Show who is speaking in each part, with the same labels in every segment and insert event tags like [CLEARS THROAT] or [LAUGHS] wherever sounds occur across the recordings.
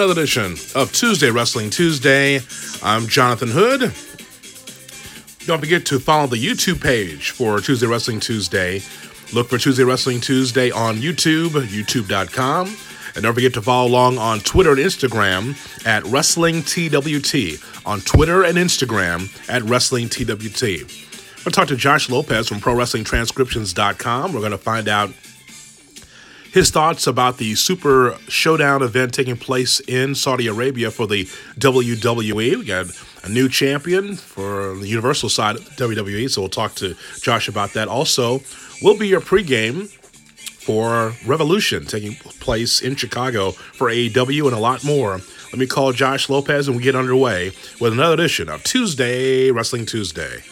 Speaker 1: Another edition of Tuesday Wrestling Tuesday. I'm Jonathan Hood. Don't forget to follow the YouTube page for Tuesday Wrestling Tuesday. Look for Tuesday Wrestling Tuesday on YouTube, youtube.com. And don't forget to follow along on Twitter and Instagram at Wrestling TWT. On Twitter and Instagram at Wrestling TWT. To talk to Josh Lopez from ProWrestlingTranscriptions.com. We're going to find out his thoughts about the Super Showdown event taking place in Saudi Arabia for the WWE. We got a new champion for the Universal side of WWE, so we'll talk to Josh about that. Also, will be your pregame for Revolution taking place in Chicago for AEW and a lot more. Let me call Josh Lopez and we get underway with another edition of Tuesday Wrestling Tuesday.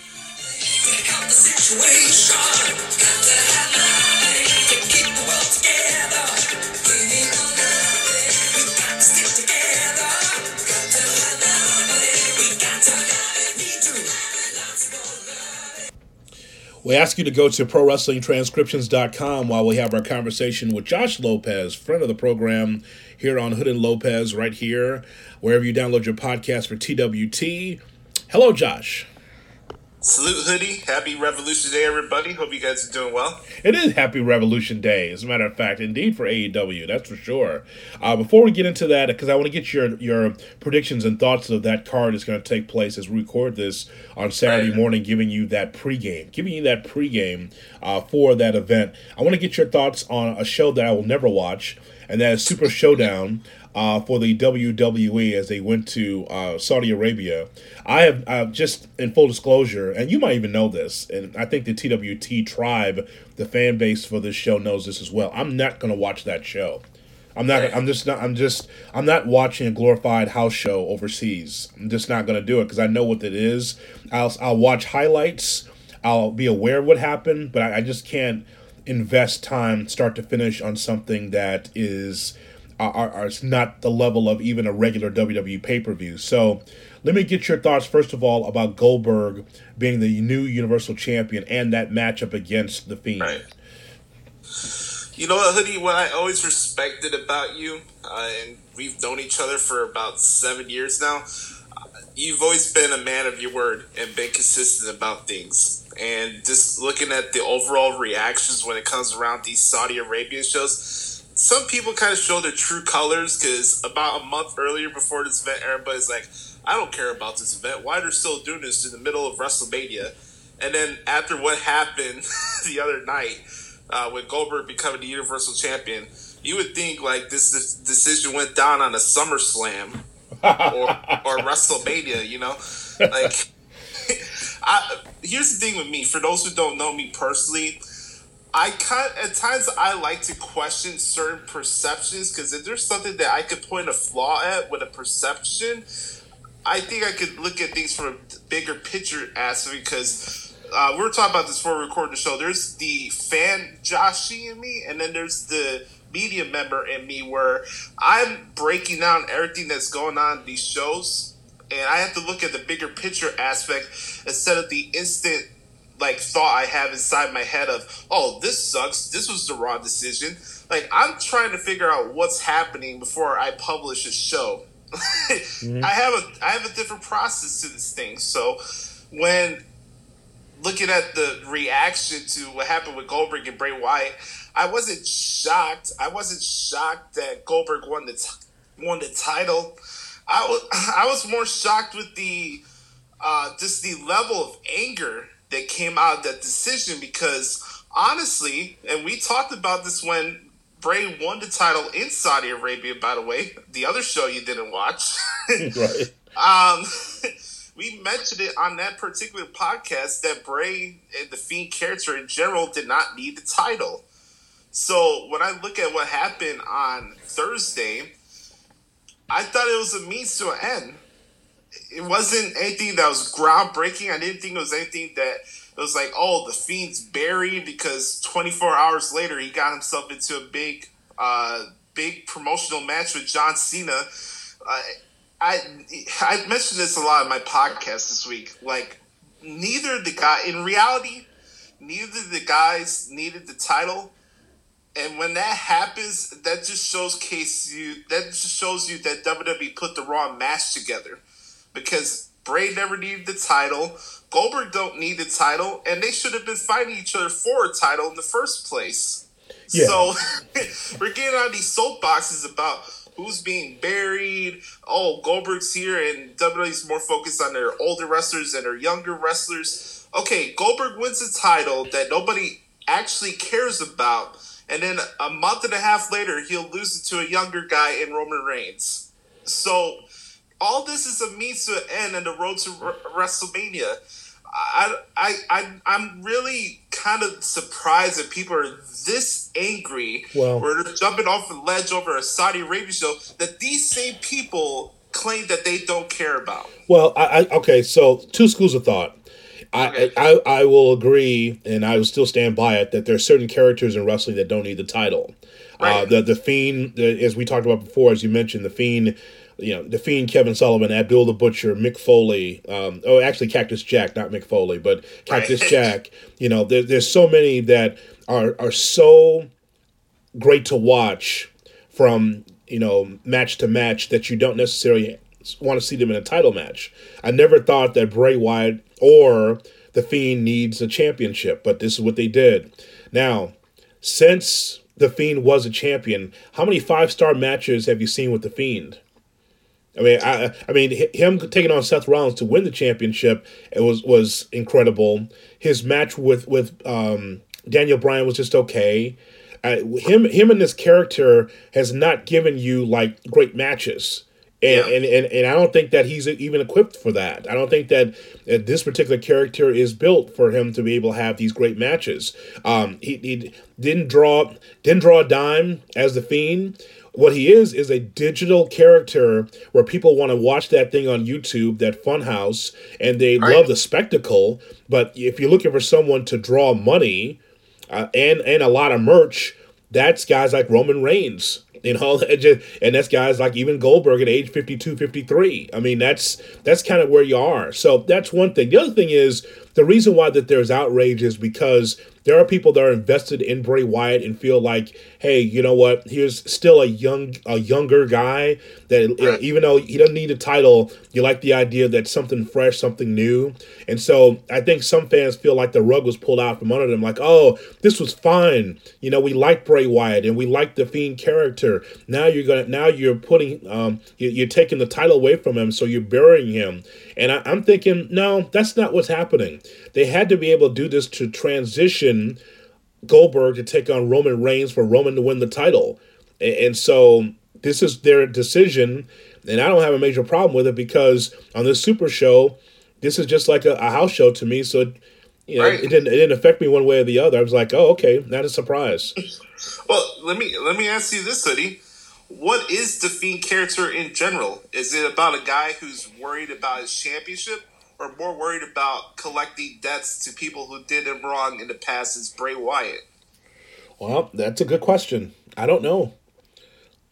Speaker 1: We ask you to go to ProWrestlingTranscriptions.com while we have our conversation with Josh Lopez, friend of the program here on Hood and Lopez, right here, wherever you download your podcast for TWT. Hello, Josh.
Speaker 2: Salute Hoodie. Happy Revolution Day, everybody. Hope you guys are doing well.
Speaker 1: It is Happy Revolution Day, as a matter of fact, indeed for AEW, that's for sure. Uh, before we get into that, because I want to get your your predictions and thoughts of that card is going to take place as we record this on Saturday right. morning, giving you that pregame, giving you that pregame uh, for that event. I want to get your thoughts on a show that I will never watch, and that is Super Showdown uh, for the WWE as they went to uh, Saudi Arabia. I have uh, just in full disclosure, and you might even know this, and I think the TWT tribe, the fan base for this show, knows this as well. I'm not going to watch that show. I'm not. I'm just not. I'm just. I'm not watching a glorified house show overseas. I'm just not going to do it because I know what it is. I'll. I'll watch highlights. I'll be aware of what happened, but I, I just can't invest time start to finish on something that is are, are not the level of even a regular WWE pay per view. So, let me get your thoughts first of all about Goldberg being the new Universal Champion and that matchup against the Fiend.
Speaker 2: Right. You know what, Hoodie? What I always respected about you, uh, and we've known each other for about seven years now. You've always been a man of your word and been consistent about things. And just looking at the overall reactions when it comes around these Saudi Arabia shows, some people kind of show their true colors because about a month earlier before this event, everybody's like, I don't care about this event. Why they're still doing this in the middle of WrestleMania? And then after what happened [LAUGHS] the other night uh, with Goldberg becoming the Universal Champion, you would think like this, this decision went down on a SummerSlam or, or [LAUGHS] WrestleMania, you know? Like, [LAUGHS] I, here's the thing with me. For those who don't know me personally, I kind at times I like to question certain perceptions because if there's something that I could point a flaw at with a perception, I think I could look at things from a bigger picture aspect because uh, we were talking about this before we recorded the show. There's the fan Joshy in me, and then there's the media member in me where I'm breaking down everything that's going on in these shows, and I have to look at the bigger picture aspect instead of the instant like thought I have inside my head of, oh, this sucks. This was the wrong decision. Like I'm trying to figure out what's happening before I publish a show. mm-hmm. [LAUGHS] I have a I have a different process to this thing. So when looking at the reaction to what happened with Goldberg and Bray Wyatt, I wasn't shocked. I wasn't shocked that Goldberg won the t- won the title. I was [LAUGHS] I was more shocked with the uh, just the level of anger that came out of that decision because honestly, and we talked about this when Bray won the title in Saudi Arabia, by the way, the other show you didn't watch. [LAUGHS] right. Um, [LAUGHS] we mentioned it on that particular podcast that Bray and the Fiend character in general did not need the title. So when I look at what happened on Thursday, I thought it was a means to an end it wasn't anything that was groundbreaking. I didn't think it was anything that it was like, oh, the fiend's buried because 24 hours later he got himself into a big, uh, big promotional match with John Cena. Uh, I I mentioned this a lot in my podcast this week. Like, neither the guy in reality, neither the guys needed the title, And when that happens, that just shows case you that just shows you that WWE put the wrong match together. Because Bray never needed the title, Goldberg don't need the title, and they should have been fighting each other for a title in the first place. Yeah. So [LAUGHS] we're getting on these soapboxes about who's being buried. Oh, Goldberg's here, and WWE's more focused on their older wrestlers and their younger wrestlers. Okay, Goldberg wins a title that nobody actually cares about, and then a month and a half later, he'll lose it to a younger guy in Roman Reigns. So, all this is a means to an end and the road to WrestleMania. I, I, I, I'm really kind of surprised that people are this angry well, or they're jumping off a ledge over a Saudi Arabia show that these same people claim that they don't care about.
Speaker 1: Well, I, I okay, so two schools of thought. I, I, I will agree, and I will still stand by it that there are certain characters in wrestling that don't need the title. Uh, right. Uh, the the fiend, the, as we talked about before, as you mentioned, the fiend you know, the Fiend, Kevin Sullivan, Abdul the Butcher, Mick Foley. Um, oh, actually, Cactus Jack, not Mick Foley, but Cactus right. [LAUGHS] Jack. You know, there, there's so many that are are so great to watch from you know match to match that you don't necessarily want to see them in a title match. I never thought that Bray Wyatt or the Fiend needs a championship, but this is what they did. Now, since the Fiend was a champion, how many five star matches have you seen with the Fiend? I mean, I, I mean, him taking on Seth Rollins to win the championship it was was incredible. His match with with um, Daniel Bryan was just okay. Uh, him him and this character has not given you like great matches. And, yeah. and, and, and I don't think that he's even equipped for that. I don't think that uh, this particular character is built for him to be able to have these great matches. Um, he, he didn't draw didn't draw a dime as the Fiend. What he is is a digital character where people want to watch that thing on YouTube, that Funhouse, and they right. love the spectacle. But if you're looking for someone to draw money uh, and and a lot of merch, that's guys like Roman Reigns. You know, and that's guys like even Goldberg at age 52, 53. I mean, that's that's kind of where you are. So that's one thing. The other thing is the reason why that there's outrage is because there are people that are invested in Bray Wyatt and feel like, hey, you know what? Here's still a young, a younger guy that right. even though he doesn't need a title, you like the idea that something fresh, something new. And so I think some fans feel like the rug was pulled out from under them. Like, oh, this was fine. You know, we like Bray Wyatt and we like the Fiend character. Now you're gonna, now you're putting, um, you're taking the title away from him, so you're burying him. And I, I'm thinking, no, that's not what's happening. They had to be able to do this to transition Goldberg to take on Roman Reigns for Roman to win the title. And, and so this is their decision, and I don't have a major problem with it because on this Super Show, this is just like a, a house show to me. So, you know, right. it didn't it didn't affect me one way or the other. I was like, oh, okay, not a surprise.
Speaker 2: well, let me let me ask you this, Hoodie. What is the Fiend character in general? Is it about a guy who's worried about his championship, or more worried about collecting debts to people who did him wrong in the past as Bray Wyatt?
Speaker 1: Well, that's a good question. I don't know.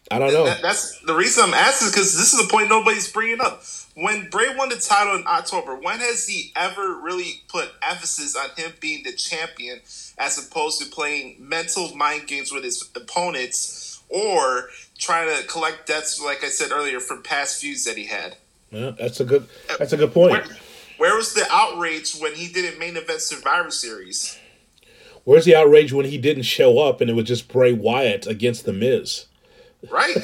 Speaker 1: I don't know.
Speaker 2: That, that's the reason I'm asking because this is a point nobody's bringing up. When Bray won the title in October, when has he ever really put emphasis on him being the champion as opposed to playing mental mind games with his opponents or trying to collect debts, like I said earlier, from past feuds that he had?
Speaker 1: Yeah, that's a good. That's a good point. Where,
Speaker 2: where was the outrage when he didn't main event Survivor Series?
Speaker 1: Where's the outrage when he didn't show up and it was just Bray Wyatt against The Miz?
Speaker 2: Right. [LAUGHS] [LAUGHS]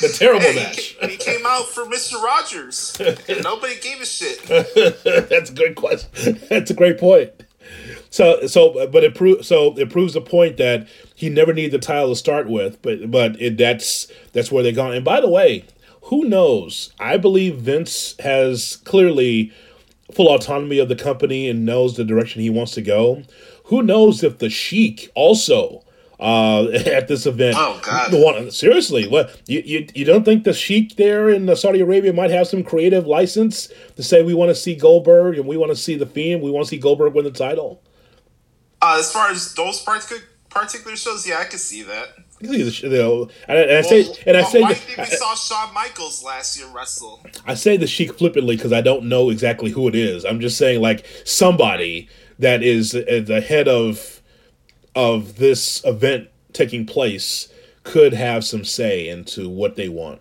Speaker 1: the terrible hey,
Speaker 2: match. He, came out for Mr. Rogers, and nobody gave a shit. [LAUGHS]
Speaker 1: That's a good question. That's a great point. So, so, but it proves so it proves the point that he never needed the title to start with, but but it, that's that's where they're gone. And by the way, who knows? I believe Vince has clearly full autonomy of the company and knows the direction he wants to go. Who knows if the Sheik also uh, [LAUGHS] at this event?
Speaker 2: Oh God!
Speaker 1: Seriously, what you, you you don't think the Sheik there in Saudi Arabia might have some creative license to say we want to see Goldberg and we want to see the Fiend, we want to see Goldberg win the title?
Speaker 2: Uh, as far as those particular particular shows, yeah, I could see that.
Speaker 1: You know, and, and I say, and I say,
Speaker 2: why think we saw Shawn Michaels last year wrestle?
Speaker 1: I say the Sheik flippantly because I don't know exactly who it is. I'm just saying, like somebody that is the head of of this event taking place could have some say into what they want.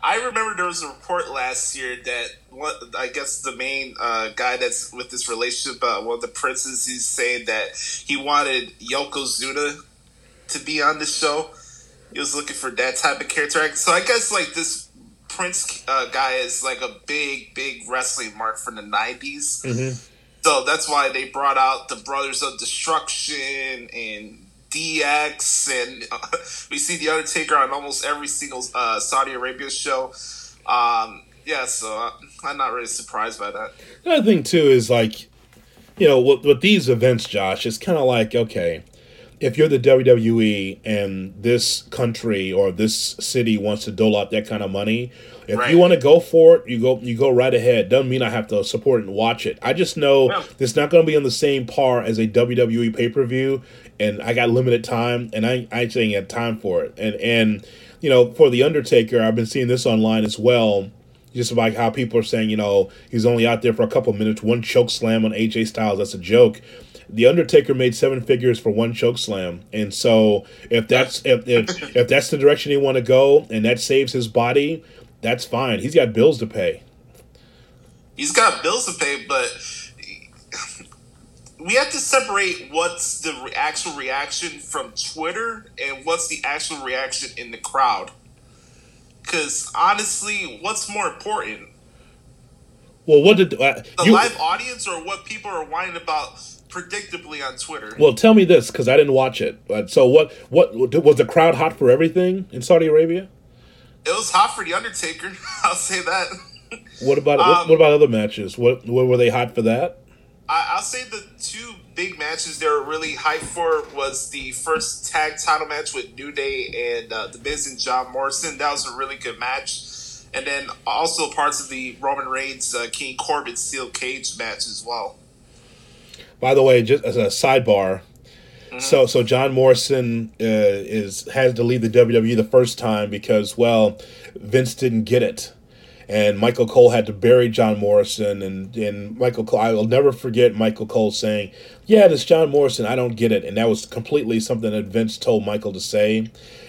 Speaker 2: I remember there was a report last year that what I guess the main uh, guy that's with this relationship, uh, one of the princes, he's saying that he wanted Yokozuna to be on the show. He was looking for that type of character. So I guess like this Prince uh, guy is like a big, big wrestling mark from the 90s. Mm-hmm. So that's why they brought out the Brothers of Destruction and DX, and uh, [LAUGHS] we see the Undertaker on almost every single uh, Saudi Arabia show. Um, yeah, so I'm not really surprised by that.
Speaker 1: The other thing too is like, you know, with, with these events, Josh, it's kind of like okay, if you're the WWE and this country or this city wants to dole out that kind of money, if right. you want to go for it, you go you go right ahead. Doesn't mean I have to support and watch it. I just know it's not going to be on the same par as a WWE pay per view, and I got limited time, and I I ain't time for it. And and you know, for the Undertaker, I've been seeing this online as well. Just like how people are saying, you know, he's only out there for a couple minutes. One choke slam on AJ Styles, that's a joke the Undertaker made seven figures for one choke slam, and so if that's if if, if that's the direction he want to go, and that saves his body, that's fine. He's got bills to pay.
Speaker 2: He's got bills to pay, but we have to separate what's the actual reaction from Twitter and what's the actual reaction in the crowd. Because honestly, what's more important?
Speaker 1: Well, what did uh,
Speaker 2: the you, live audience or what people are whining about predictably on Twitter?
Speaker 1: Well, tell me this because I didn't watch it. So, what what was the crowd hot for everything in Saudi Arabia?
Speaker 2: It was hot for the Undertaker. [LAUGHS] I'll say that.
Speaker 1: What about um, what, what, about other matches? What, what were they hot for that?
Speaker 2: I, will say the two big matches they were really hyped for was the first tag title match with New Day and uh, The Miz and John Morrison. That was a really good match. And then also parts of the Roman Reigns uh, King Corbin steel cage match as well.
Speaker 1: By the way, just as a sidebar, Mm-hmm. So so John Morrison uh, is has to leave the WWE the first time because well Vince didn't get it and Michael Cole had to bury John Morrison, and and Michael Cole. I will never forget Michael Cole saying, "Yeah, this John Morrison, I don't get it," and that was completely something that Vince told Michael to say.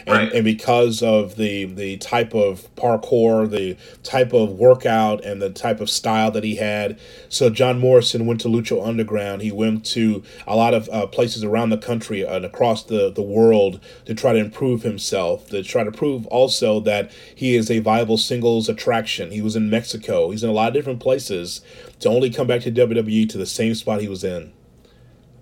Speaker 1: And, right. and because of the the type of parkour, the type of workout, and the type of style that he had, so John Morrison went to Lucha Underground. He went to a lot of uh, places around the country and across the, the world to try to improve himself, to try to prove also that he is a viable singles attraction he was in Mexico. He's in a lot of different places to only come back to WWE to the same spot he was in.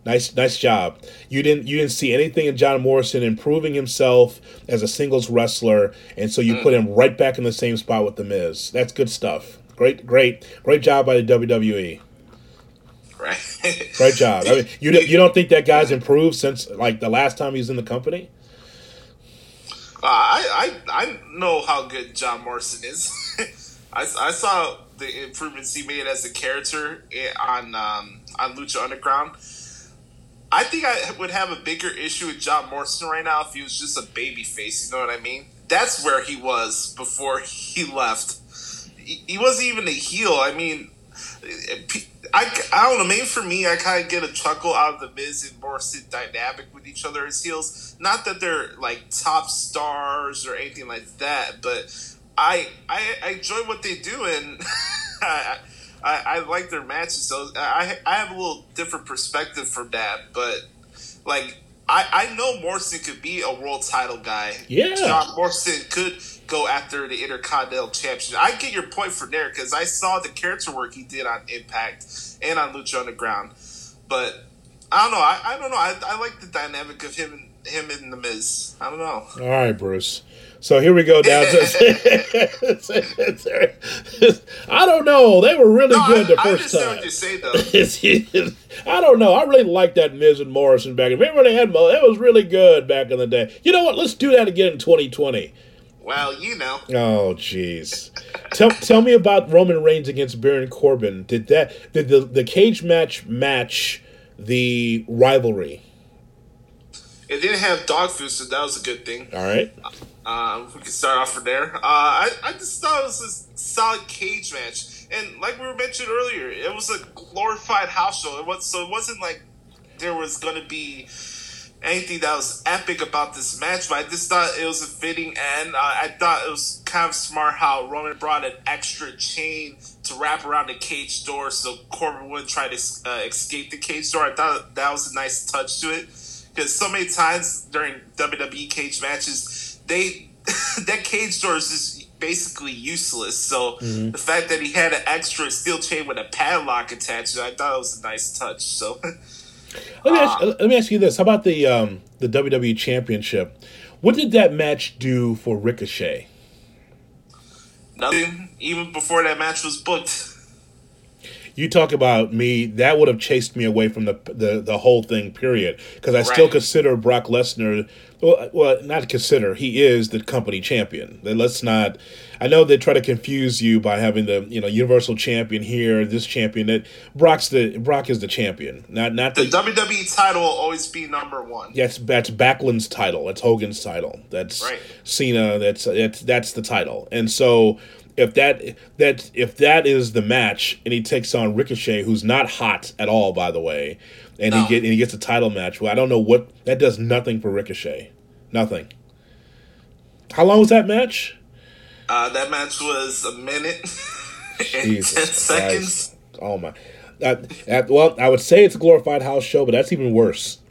Speaker 1: Nice, nice job. You didn't you didn't see anything in John Morrison improving himself as a singles wrestler, and so you mm. put him right back in the same spot with the Miz. That's good stuff. Great, great, great job by the WWE.
Speaker 2: Right.
Speaker 1: Great job. I mean, [LAUGHS] you you don't think that guy's improved since like the last time he was in the company?
Speaker 2: Uh, I, I I know how good John Morrison is. [LAUGHS] I, I saw the improvements he made as a character on um, on Lucha Underground. I think I would have a bigger issue with John Morrison right now if he was just a baby face. You know what I mean? That's where he was before he left. He, he wasn't even a heel. I mean, I, I don't know. Maybe for me, I kind of get a chuckle out of the Miz and Morrison dynamic with each other as heels. Not that they're like top stars or anything like that, but I I, I enjoy what they do, and [LAUGHS] I, I like their matches. So I I have a little different perspective from that, but like I, I know Morrison could be a world title guy.
Speaker 1: Yeah,
Speaker 2: John Morrison could go after the Intercontinental Championship. I get your point for there because I saw the character work he did on Impact and on Lucha Underground, but I don't know. I, I don't know. I, I like the dynamic of him and him and the Miz. I don't know.
Speaker 1: All right, Bruce. So here we go down to. [LAUGHS] [LAUGHS] I don't know. They were really no, good the I, first I time. say though. [LAUGHS] I don't know. I really like that Miz and Morrison back. Remember they had Mo? It was really good back in the day. You know what? Let's do that again in 2020.
Speaker 2: Well, you know.
Speaker 1: Oh, jeez. tell tell me about Roman Reigns against Baron Corbin. Did that? Did the the cage match match the rivalry?
Speaker 2: It didn't have dog food, so that was a good thing.
Speaker 1: All right.
Speaker 2: Um, we can start off from there. Uh, I, I just thought it was a solid cage match, and like we were mentioned earlier, it was a glorified house show. It was so it wasn't like there was going to be anything that was epic about this match, but I just thought it was a fitting end. Uh, I thought it was kind of smart how Roman brought an extra chain to wrap around the cage door so Corbin wouldn't try to uh, escape the cage door. I thought that was a nice touch to it because so many times during WWE cage matches, they [LAUGHS] that cage door is just basically useless. So mm-hmm. the fact that he had an extra steel chain with a padlock attached, I thought it was a nice touch. So. [LAUGHS]
Speaker 1: Let me, ask, uh, let me ask you this: How about the um, the WWE Championship? What did that match do for Ricochet?
Speaker 2: Nothing. Even before that match was booked.
Speaker 1: You talk about me. That would have chased me away from the the, the whole thing. Period. Because I right. still consider Brock Lesnar well, well, not consider he is the company champion. Let's not. I know they try to confuse you by having the you know Universal Champion here, this champion. That Brock's the Brock is the champion, not not
Speaker 2: the, the WWE title will always be number one.
Speaker 1: Yes, that's Backlund's title. That's Hogan's title. That's right. Cena. That's that's that's the title. And so if that that if that is the match, and he takes on Ricochet, who's not hot at all, by the way and no. he get and he gets a title match. Well, I don't know what that does. Nothing for Ricochet. Nothing. How long was that match?
Speaker 2: Uh, that match was a minute [LAUGHS] and ten seconds.
Speaker 1: Oh my! Uh, well, I would say it's a glorified house show, but that's even worse. [LAUGHS]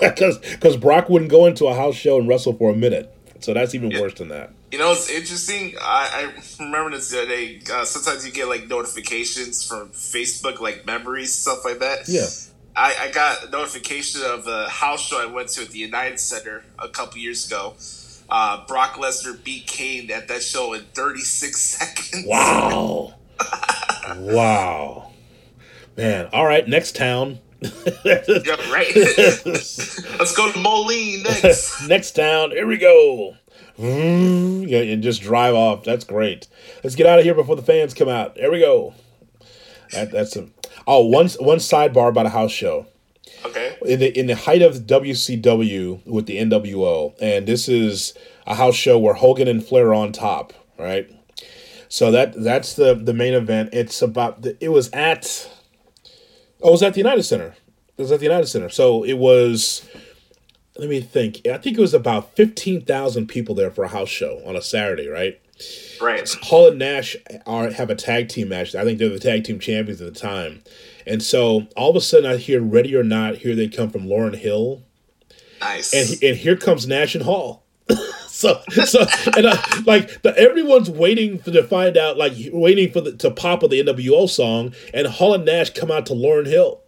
Speaker 1: Because because Brock wouldn't go into a house show and wrestle for a minute, so that's even yeah. worse than that.
Speaker 2: You know, it's interesting. I, I remember this the other day. Uh, sometimes you get like notifications from Facebook, like memories, stuff like that.
Speaker 1: Yeah.
Speaker 2: I, I got a notification of a house show I went to at the United Center a couple years ago. Uh, Brock Lesnar beat Kane at that show in 36 [LAUGHS] seconds.
Speaker 1: Wow. [LAUGHS] wow. Man. All right. Next town. [LAUGHS]
Speaker 2: yeah, right. [LAUGHS] Let's go to Moline next. [LAUGHS]
Speaker 1: next town. Here we go. Mm, yeah, and just drive off. That's great. Let's get out of here before the fans come out. There we go. That, that's a Oh, one one sidebar about a house show.
Speaker 2: Okay.
Speaker 1: In the in the height of WCW with the NWO, and this is a house show where Hogan and Flair are on top, right? So that that's the the main event. It's about the, it was at oh, it was at the United Center. It was at the United Center. So it was let me think. I think it was about fifteen thousand people there for a house show on a Saturday, right?
Speaker 2: Right.
Speaker 1: Hall and Nash are have a tag team match. I think they're the tag team champions at the time. And so all of a sudden I hear Ready or Not, here they come from Lauryn Hill.
Speaker 2: Nice.
Speaker 1: And and here comes Nash and Hall. [LAUGHS] so so and I, like the, everyone's waiting for to find out like waiting for the to pop of the NWO song and Hall and Nash come out to Lauryn Hill.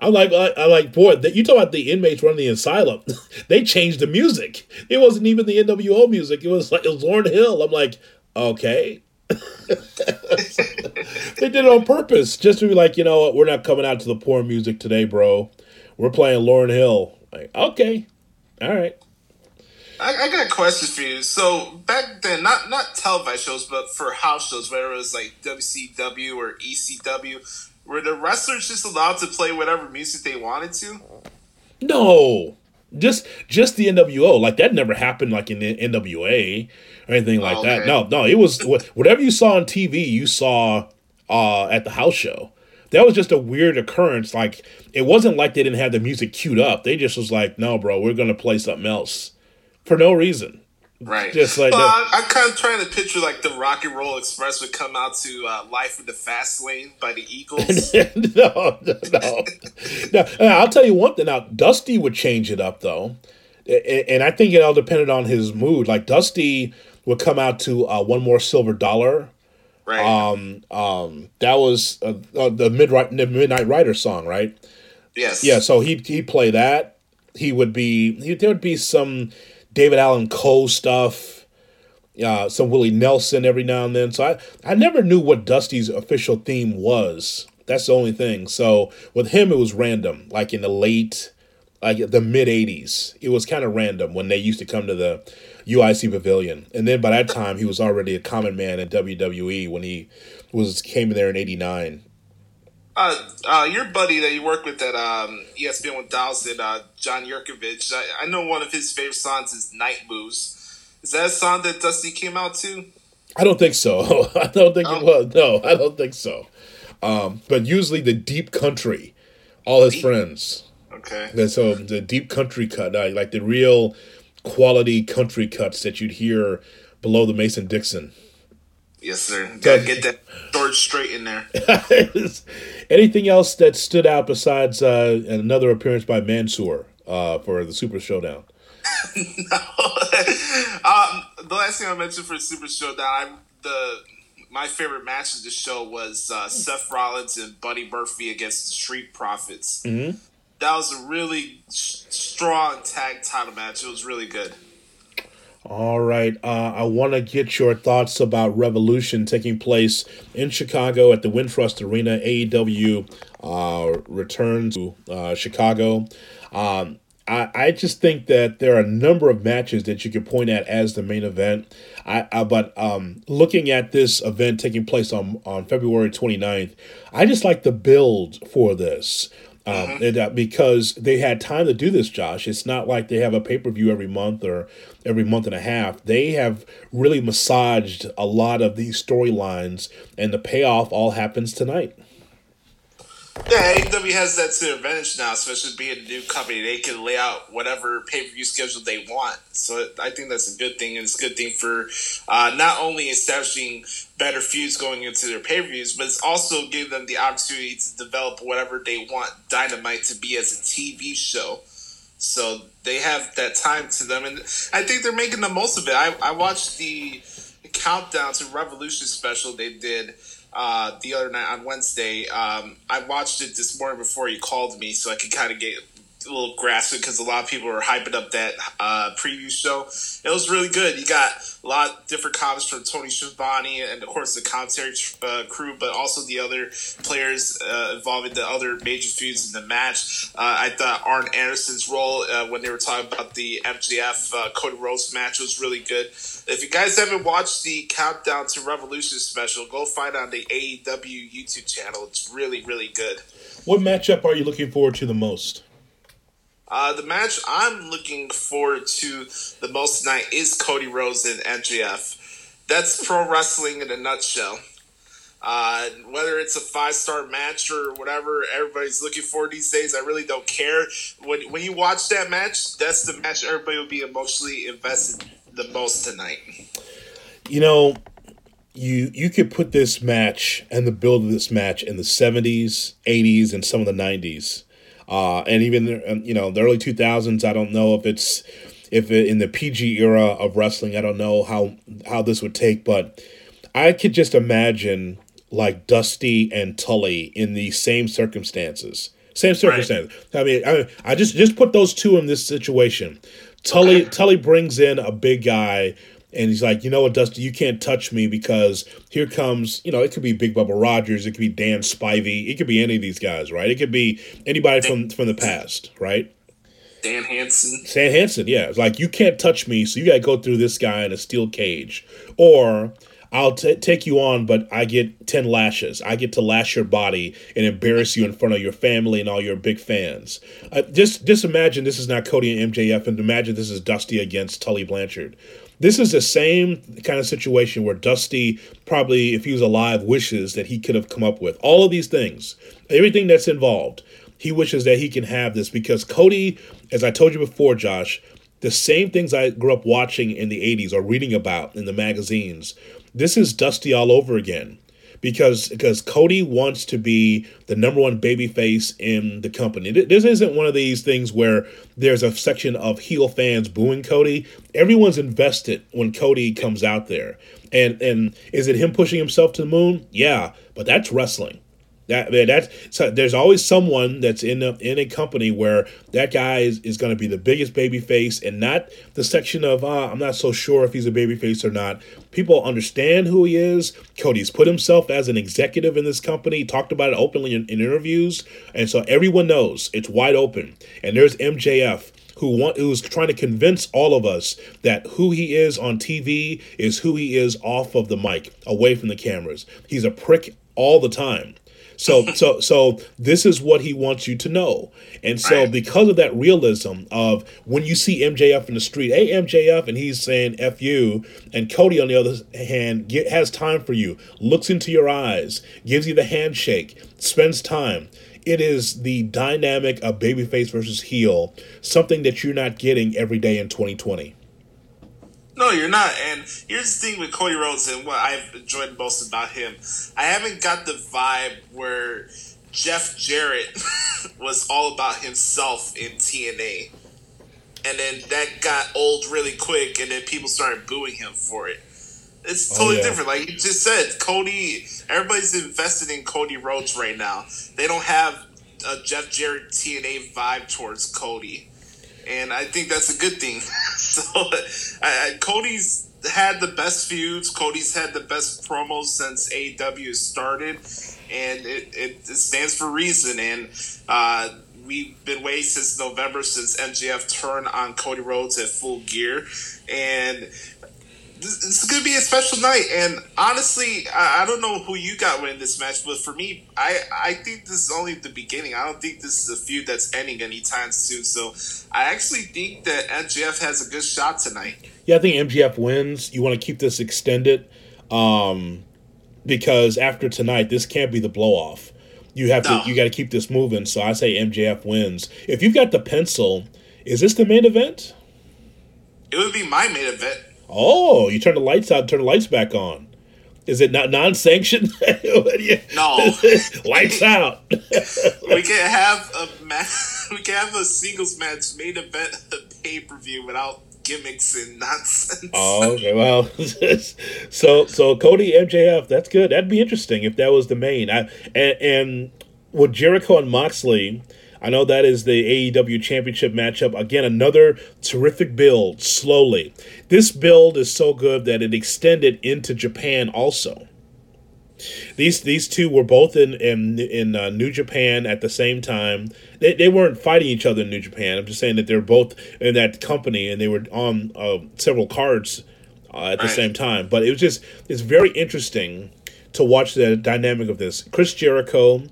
Speaker 1: I'm like, I, am like, boy, that you talk about the inmates running the asylum. [LAUGHS] they changed the music. It wasn't even the NWO music. It was like it was Lauryn Hill. I'm like, okay. [LAUGHS] they did it on purpose, just to be like, you know what, we're not coming out to the poor music today, bro. We're playing Lauryn Hill. Like, okay, all right.
Speaker 2: I, I got questions for you. So back then, not not televised shows, but for house shows, whether it was like WCW or ECW, were the wrestlers just allowed to play whatever music they wanted to?
Speaker 1: No, just just the NWO. Like that never happened. Like in the NWA or anything like oh, okay. that. No, no, it was whatever you saw on TV, you saw uh, at the house show. That was just a weird occurrence. Like it wasn't like they didn't have the music queued up. They just was like, "No, bro, we're gonna play something else for no reason."
Speaker 2: Right. Just like well, I, am kind of trying to picture like the Rock and Roll Express would come out to uh, "Life in the Fast Lane" by the Eagles. [LAUGHS]
Speaker 1: no, no, no. I'll tell you one thing. Now, Dusty would change it up though, and I think it all depended on his mood. Like Dusty would come out to uh, one more silver dollar.
Speaker 2: Right.
Speaker 1: Um. Um. That was uh, uh, the midnight Midnight Rider song, right?
Speaker 2: Yes.
Speaker 1: Yeah. So he he play that. He would be. He, there would be some David Allan Coe stuff. Uh, some Willie Nelson every now and then. So I, I never knew what Dusty's official theme was. That's the only thing. So with him, it was random. Like in the late, like the mid '80s, it was kind of random when they used to come to the UIC Pavilion. And then by that time, he was already a common man in WWE when he was came in there in '89.
Speaker 2: Uh, uh, your buddy that you work with at um, ESPN 1000, uh, John Jurkovic, I, I, know one of his favorite songs is Night Moves. Is that a song that Dusty came out to?
Speaker 1: I don't think so. [LAUGHS] I don't think oh. it was. No, I don't think so. Um, but usually the deep country, all his deep. friends.
Speaker 2: Okay.
Speaker 1: And so the deep country cut, uh, like the real quality country cuts that you'd hear below the Mason Dixon.
Speaker 2: Yes, sir. Gotta get that George Strait in there. [LAUGHS]
Speaker 1: Anything else that stood out besides uh, another appearance by Mansoor uh, for the Super Showdown? [LAUGHS]
Speaker 2: no. [LAUGHS] um, the last thing I mentioned for Super Showdown, I, the my favorite match of the show was uh, Seth Rollins and Buddy Murphy against the Street Profits.
Speaker 1: Mm-hmm.
Speaker 2: That was a really strong tag title match. It was really good.
Speaker 1: All right. Uh, I want to get your thoughts about Revolution taking place in Chicago at the Wintrust Arena. AEW uh, returns to uh, Chicago. Um, I, I just think that there are a number of matches that you could point at as the main event. I, I but um, looking at this event taking place on, on February 29th, I just like the build for this. Um, mm-hmm. and, uh, because they had time to do this, Josh. It's not like they have a pay per view every month or every month and a half. They have really massaged a lot of these storylines, and the payoff all happens tonight.
Speaker 2: Yeah, AEW has that to their advantage now, especially being a new company. They can lay out whatever pay per view schedule they want. So I think that's a good thing, and it's a good thing for uh, not only establishing better feuds going into their pay per views, but it's also giving them the opportunity to develop whatever they want Dynamite to be as a TV show. So they have that time to them, and I think they're making the most of it. I, I watched the countdown to Revolution special they did uh, the other night on Wednesday. Um, I watched it this morning before you called me, so I could kind of get a little grasp because a lot of people were hyping up that uh, preview show. It was really good. You got a lot of different comments from Tony Schiavone and, of course, the commentary uh, crew, but also the other players uh, involving the other major feuds in the match. Uh, I thought Arn Anderson's role uh, when they were talking about the MJF uh, Cody Rhodes match was really good. If you guys haven't watched the Countdown to Revolution special, go find on the AEW YouTube channel. It's really, really good.
Speaker 1: What matchup are you looking forward to the most?
Speaker 2: Uh, the match I'm looking forward to the most tonight is Cody Rhodes and MJF. That's pro wrestling in a nutshell. Uh, whether it's a five star match or whatever everybody's looking for these days, I really don't care. When when you watch that match, that's the match everybody will be emotionally invested the most tonight.
Speaker 1: You know, you you could put this match and the build of this match in the seventies, eighties, and some of the nineties uh, and even um, you know the early two thousands. I don't know if it's if it, in the PG era of wrestling. I don't know how how this would take, but I could just imagine like Dusty and Tully in the same circumstances. Same circumstances. Right. I mean, I, I just just put those two in this situation. Tully [CLEARS THROAT] Tully brings in a big guy and he's like, you know what, Dusty, you can't touch me because here comes, you know, it could be Big Bubba Rogers, it could be Dan Spivey, it could be any of these guys, right? It could be anybody from from the past, right?
Speaker 2: Dan Hansen.
Speaker 1: Dan Hansen, yeah. It's like you can't touch me, so you got to go through this guy in a steel cage, or I'll t- take you on, but I get 10 lashes. I get to lash your body and embarrass you in front of your family and all your big fans. Uh, just, just imagine this is not Cody and MJF, and imagine this is Dusty against Tully Blanchard. This is the same kind of situation where Dusty probably, if he was alive, wishes that he could have come up with. All of these things, everything that's involved, he wishes that he can have this because Cody, as I told you before, Josh, the same things I grew up watching in the 80s or reading about in the magazines, this is Dusty all over again because because Cody wants to be the number one babyface in the company. This isn't one of these things where there's a section of heel fans booing Cody. Everyone's invested when Cody comes out there. And and is it him pushing himself to the moon? Yeah, but that's wrestling. That that so there's always someone that's in a, in a company where that guy is, is going to be the biggest baby face and not the section of uh, I'm not so sure if he's a baby face or not. People understand who he is. Cody's put himself as an executive in this company, talked about it openly in, in interviews, and so everyone knows it's wide open. And there's MJF who want who's trying to convince all of us that who he is on TV is who he is off of the mic, away from the cameras. He's a prick all the time. So so so this is what he wants you to know. And so because of that realism of when you see MJF in the street, hey MJF, and he's saying F you, and Cody on the other hand get, has time for you, looks into your eyes, gives you the handshake, spends time it is the dynamic of babyface versus heel, something that you're not getting every day in 2020.
Speaker 2: No, you're not. And here's the thing with Cody Rhodes and what I've enjoyed most about him. I haven't got the vibe where Jeff Jarrett [LAUGHS] was all about himself in TNA. And then that got old really quick, and then people started booing him for it. It's oh, totally oh, yeah. different. Like you just said, Cody, everybody's invested in Cody Rhodes right now. They don't have a Jeff Jarrett TNA vibe towards Cody. And I think that's a good thing. [LAUGHS] so I, I, Cody's had the best feuds. Cody's had the best promos since AEW started. And it, it, it stands for reason. And uh, we've been waiting since November since MJF turned on Cody Rhodes at full gear. And it's going to be a special night. And honestly, I, I, don't know who you got winning this match, but for me, I, I think this is only the beginning. I don't think this is a feud that's ending anytime soon. So I actually think that MJF has a good shot tonight.
Speaker 1: Yeah, I think MJF wins. You want to keep this extended um, because after tonight, this can't be the blow off. You have no. to. You got to keep this moving. So I say MJF wins. If you've got the pencil, is this the main event?
Speaker 2: It would be my main event.
Speaker 1: Oh, you turn the lights out, turn the lights back on. Is it not non-sanctioned? [LAUGHS]
Speaker 2: no. [LAUGHS]
Speaker 1: lights out. [LAUGHS]
Speaker 2: we can have a match. We can have a singles match main event pay per view without gimmicks and nonsense.
Speaker 1: Oh, okay. Well, so so Cody MJF, that's good. That'd be interesting if that was the main. I, and, and with Jericho and Moxley, I know that is the AEW Championship matchup. Again, another terrific build, slowly. This build is so good that it extended into Japan also. These these two were both in in, in uh, New Japan at the same time. They, they weren't fighting each other in New Japan. I'm just saying that they're both in that company and they were on uh, several cards uh, at the same time. But it was just it's very interesting to watch the dynamic of this. Chris Jericho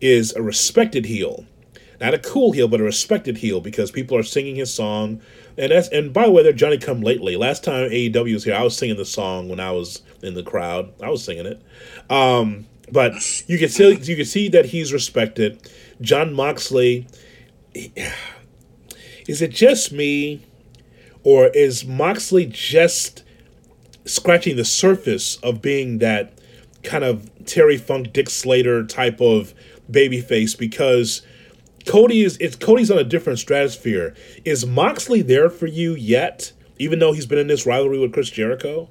Speaker 1: is a respected heel not a cool heel, but a respected heel because people are singing his song. And that's and by the way, they're Johnny Come Lately. Last time AEW was here, I was singing the song when I was in the crowd. I was singing it. Um, but you can see you can see that he's respected. Jon Moxley. Is it just me, or is Moxley just scratching the surface of being that kind of Terry Funk, Dick Slater type of babyface? Because Cody is it's Cody's on a different stratosphere. Is Moxley there for you yet? Even though he's been in this rivalry with Chris Jericho?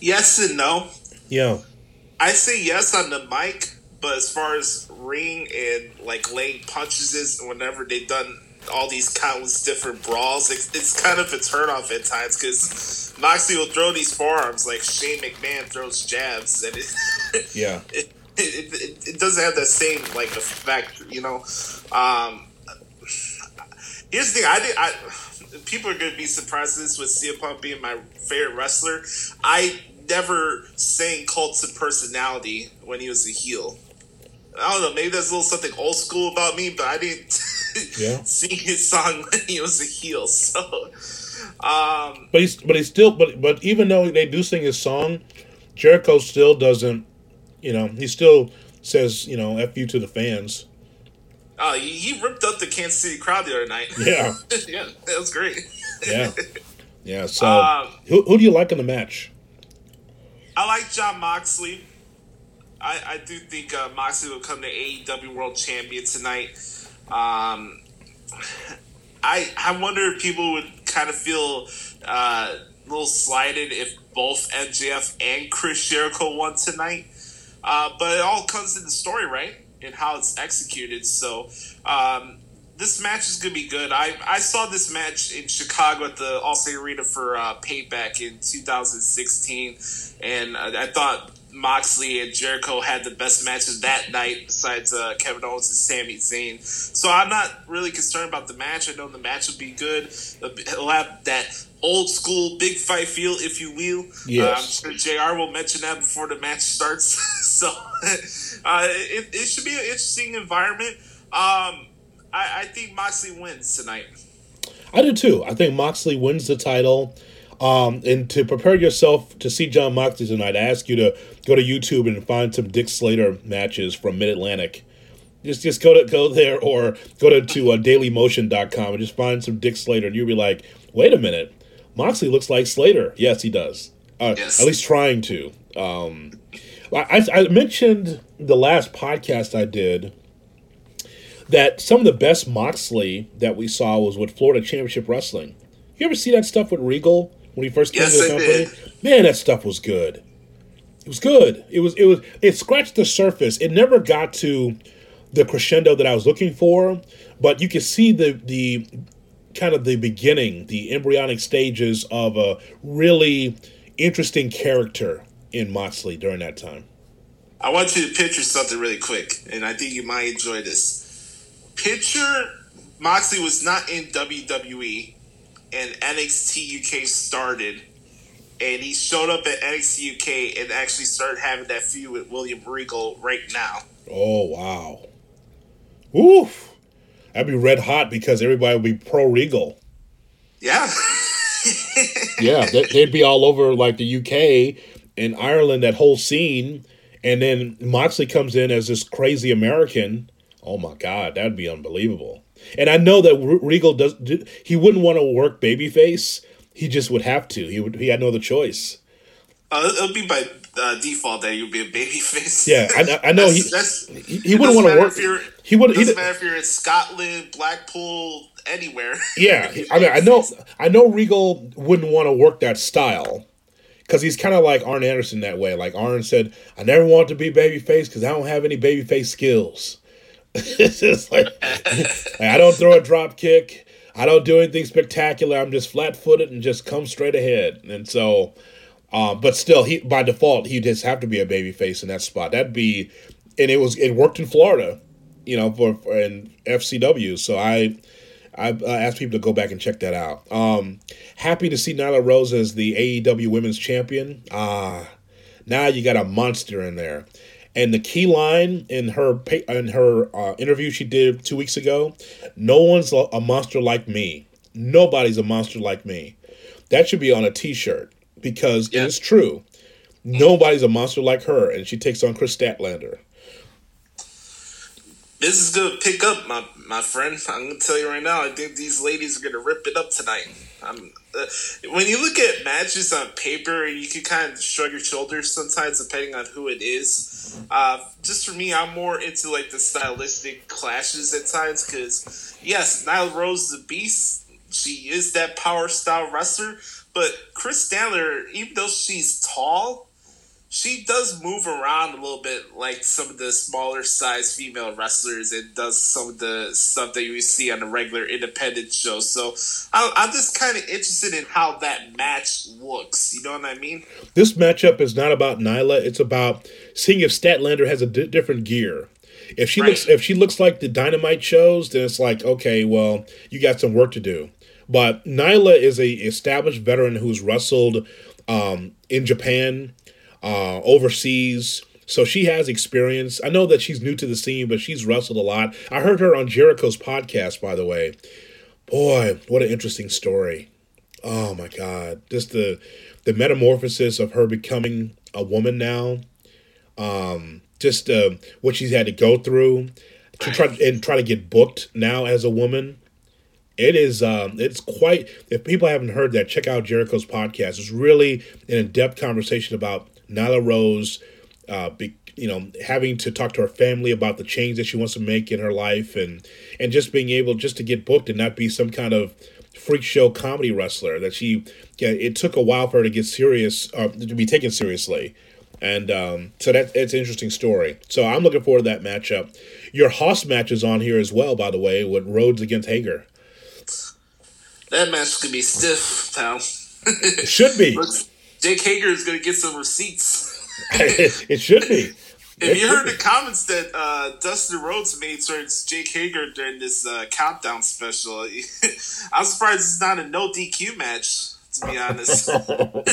Speaker 2: Yes and no.
Speaker 1: Yeah.
Speaker 2: I say yes on the mic, but as far as ring and like laying punches is whenever they've done all these countless different brawls, it's, it's kind of a turnoff at times because Moxley will throw these forearms like Shane McMahon throws jabs, and it,
Speaker 1: yeah, [LAUGHS]
Speaker 2: it, it, it, it, doesn't have the same like effect, you know. Um, here's the thing: I did. I people are gonna be surprised this with CM Punk being my favorite wrestler. I never sang Cults of Personality when he was a heel. I don't know. Maybe there's a little something old school about me, but I didn't [LAUGHS] yeah. sing his song when he was a heel. [LAUGHS] So, um,
Speaker 1: but he's but he's still but but even though they do sing his song, Jericho still doesn't you know, he still says, you know, F you to the fans.
Speaker 2: Oh, he, he ripped up the Kansas City crowd the other night.
Speaker 1: Yeah. [LAUGHS]
Speaker 2: yeah, that was great.
Speaker 1: yeah. Yeah. So, [LAUGHS] um, who, who do you like in the match?
Speaker 2: I like Jon Moxley. I, I do think uh, Moxley will come to AEW World Champion tonight. Um, I I wonder if people would kind of feel uh, a little slighted if both MJF and Chris Jericho won tonight. Uh, but it all comes to the story, right? And how it's executed. So um, this match is going to be good. I, I saw this match in Chicago at the Allstate Arena for uh, Payback in 2016, and I, I thought Moxley and Jericho had the best matches that night, besides uh, Kevin Owens and Sami Zayn. So I'm not really concerned about the match. I know the match will be good. It'll have that old school big fight feel, if you will.
Speaker 1: Yes.
Speaker 2: Uh, I'm sure Jr. will mention that before the match starts. [LAUGHS] so [LAUGHS] uh, it, it, should be an interesting environment. Um, I, I think Moxley wins tonight.
Speaker 1: I do too. I think Moxley wins the title. Um, and to prepare yourself to see Jon Moxley tonight, I ask you to go to YouTube and find some Dick Slater matches from Mid Atlantic Just just go to go there or go to to uh, dailymotion.com and just find some Dick Slater, and you'll be like, wait a minute, Moxley looks like Slater. Yes, he does. Uh, yes. At least trying to. Um, I, I mentioned the last podcast I did that some of the best Moxley that we saw was with Florida Championship Wrestling. You ever see that stuff with Regal when he first came yes, to the company? Did. Man, that stuff was good. It was good. It was it was it scratched the surface. It never got to the crescendo that I was looking for, but you can see the the kind of the beginning, the embryonic stages of a really interesting character in Moxley during that time.
Speaker 2: I want you to picture something really quick, and I think you might enjoy this. Picture Moxley was not in WWE, and NXT UK started, and he showed up at NXT UK and actually started having that feud with William Regal right now.
Speaker 1: Oh wow! Oof, that'd be red hot because everybody would be pro Regal.
Speaker 2: Yeah. [LAUGHS]
Speaker 1: yeah, they'd be all over like the UK and Ireland, that whole scene, and then Moxley comes in as this crazy American. Oh my God, that'd be unbelievable. And I know that Regal does. He wouldn't want to work babyface. He just would have to. He would. He had no other choice.
Speaker 2: Uh, it'll be by uh, default that you'd be a babyface.
Speaker 1: Yeah, I, I know. [LAUGHS] That's, he, that's, he, he wouldn't want to work.
Speaker 2: He would. Doesn't he, matter if you're in Scotland, Blackpool, anywhere.
Speaker 1: Yeah, [LAUGHS] I mean, I know. I know Regal wouldn't want to work that style because he's kind of like Arn Anderson that way. Like Arn said, I never want to be babyface because I don't have any babyface skills. [LAUGHS] it's just [LAUGHS] like, I don't throw a drop kick. I don't do anything spectacular. I'm just flat footed and just come straight ahead. And so, um, but still, he by default he just have to be a babyface in that spot. That'd be, and it was it worked in Florida, you know, for, for in FCW. So I I uh, asked people to go back and check that out. Um, happy to see Nyla Rose as the AEW Women's Champion. Ah, now you got a monster in there. And the key line in her in her uh, interview she did two weeks ago, no one's a monster like me. Nobody's a monster like me. That should be on a T-shirt because yeah. it is true. Nobody's a monster like her, and she takes on Kris Statlander
Speaker 2: this is gonna pick up, my my friend. [LAUGHS] I'm gonna tell you right now. I think these ladies are gonna rip it up tonight. I'm, uh, when you look at matches on paper, you can kind of shrug your shoulders sometimes, depending on who it is. Uh, just for me, I'm more into like the stylistic clashes at times because yes, Nyla Rose the Beast. She is that power style wrestler, but Kris Statlander, even though she's tall, she does move around a little bit like some of the smaller size female wrestlers and does some of the stuff that you see on the regular independent show. So I'm just kind of interested in how that match looks. You know what I mean?
Speaker 1: This matchup is not about Nyla. It's about seeing if Statlander has a d- different gear. If she right. looks if she looks like the Dynamite shows, then it's like okay, well, you got some work to do. But Nyla is a established veteran who's wrestled um, in Japan uh, overseas. So she has experience. I know that she's new to the scene, but she's wrestled a lot. I heard her on Jericho's podcast, by the way. Boy, what an interesting story. Oh my God. Just the the metamorphosis of her becoming a woman now. Um, just uh, what she's had to go through to try and try to get booked now as a woman. It is um, it's quite if people haven't heard that, check out Jericho's podcast. It's really an in-depth conversation about Nyla Rose, uh, be, you know, having to talk to her family about the change that she wants to make in her life, and and just being able just to get booked and not be some kind of freak show comedy wrestler. That she, yeah, it took a while for her to get serious, uh, to be taken seriously. And um, so that it's an interesting story. So I'm looking forward to that matchup. Your Hoss match is on here as well, by the way, with Rhodes against Hager.
Speaker 2: That match could be stiff, pal.
Speaker 1: it should be. [LAUGHS]
Speaker 2: Looks, Jake Hager is going to get some receipts. [LAUGHS]
Speaker 1: it should be.
Speaker 2: If you heard the comments that uh, Dustin Rhodes made towards Jake Hager during this uh, countdown special, [LAUGHS] I'm surprised it's not a no DQ match. To be honest, [LAUGHS]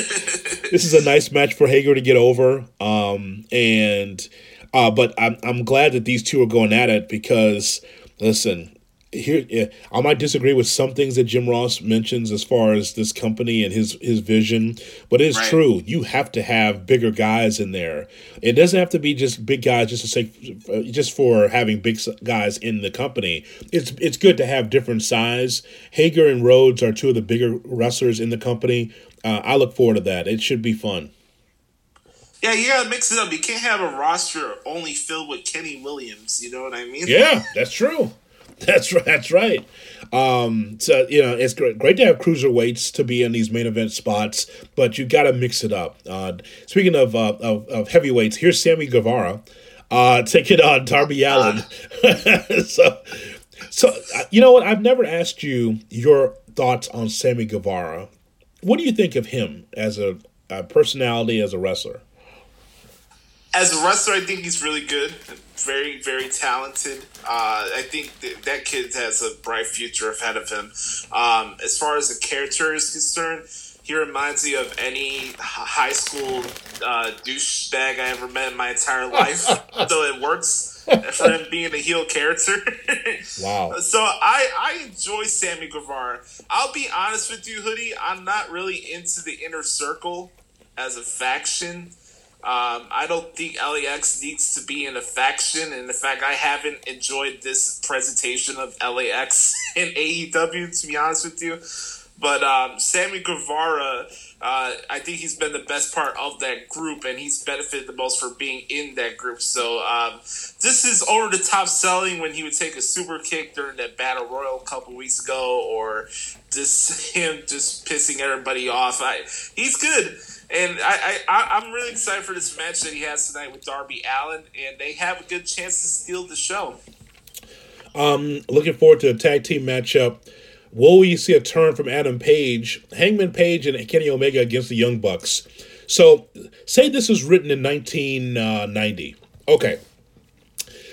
Speaker 1: this is a nice match for Hager to get over, um, and uh, but I'm I'm glad that these two are going at it because listen, here I might disagree with some things that Jim Ross mentions as far as this company and his his vision, but it's right. true. You have to have bigger guys in there. It doesn't have to be just big guys just to say just for having big guys in the company. It's it's good to have different size. Hager and Rhodes are two of the bigger wrestlers in the company. Uh, I look forward to that. It should be fun.
Speaker 2: Yeah, you gotta mix it up. You can't have a roster only filled with Kenny Williams. You know what I mean?
Speaker 1: Yeah, that's true. [LAUGHS] That's right. That's right. Um, so you know, it's great, great to have cruiserweights to be in these main event spots, but you got to mix it up. Uh, speaking of, uh, of, of heavyweights, here's Sammy Guevara uh, [LAUGHS] taking on Darby Allin. [LAUGHS] so, so uh, you know what? I've never asked you your thoughts on Sammy Guevara. What do you think of him as a, a personality, as a wrestler?
Speaker 2: As a wrestler, I think he's really good very, very talented. Uh, I think th- that kid has a bright future ahead of him. Um, as far as the character is concerned, he reminds me of any high school uh, douchebag I ever met in my entire life. [LAUGHS] so it works for him being a heel character. [LAUGHS] wow. So I, I enjoy Sammy Guevara. I'll be honest with you, Hoodie. I'm not really into the inner circle as a faction. Um, I don't think LAX needs to be in a faction. And in fact, I haven't enjoyed this presentation of LAX [LAUGHS] in AEW, to be honest with you. But um, Sammy Guevara, uh, I think he's been the best part of that group, and he's benefited the most for being in that group. So um, this is over the top selling when he would take a super kick during that battle royal a couple weeks ago, or just [LAUGHS] him just pissing everybody off. I, he's good. And I, I, I'm really excited for this match that he has tonight with Darby Allin, and they have a good chance to steal the show.
Speaker 1: Um, looking forward to a tag team matchup. Will we see a turn from Adam Page, Hangman Page, and Kenny Omega against the Young Bucks? So, say this is written in 1990. Okay.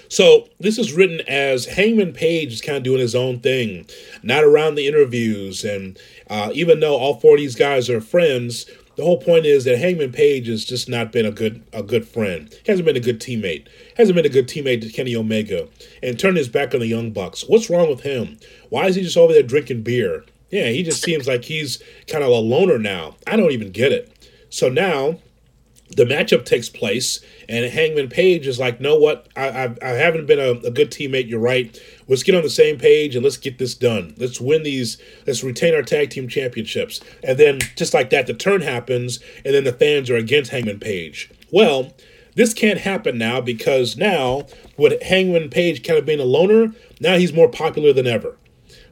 Speaker 1: So, this is written as Hangman Page is kind of doing his own thing, not around the interviews. And uh, even though all four of these guys are friends, the whole point is that Hangman Page has just not been a good a good friend. He hasn't been a good teammate. Hasn't been a good teammate to Kenny Omega, and turned his back on the Young Bucks. What's wrong with him? Why is he just over there drinking beer? Yeah, he just seems like he's kind of a loner now. I don't even get it. So now the matchup takes place, and Hangman Page is like, "No, what? I, I, I haven't been a, a, good teammate. You're right. Let's get on the same page and let's get this done. Let's win these. Let's retain our tag team championships." And then, just like that, the turn happens, and then the fans are against Hangman Page. Well, this can't happen now because now, with Hangman Page kind of being a loner, now he's more popular than ever.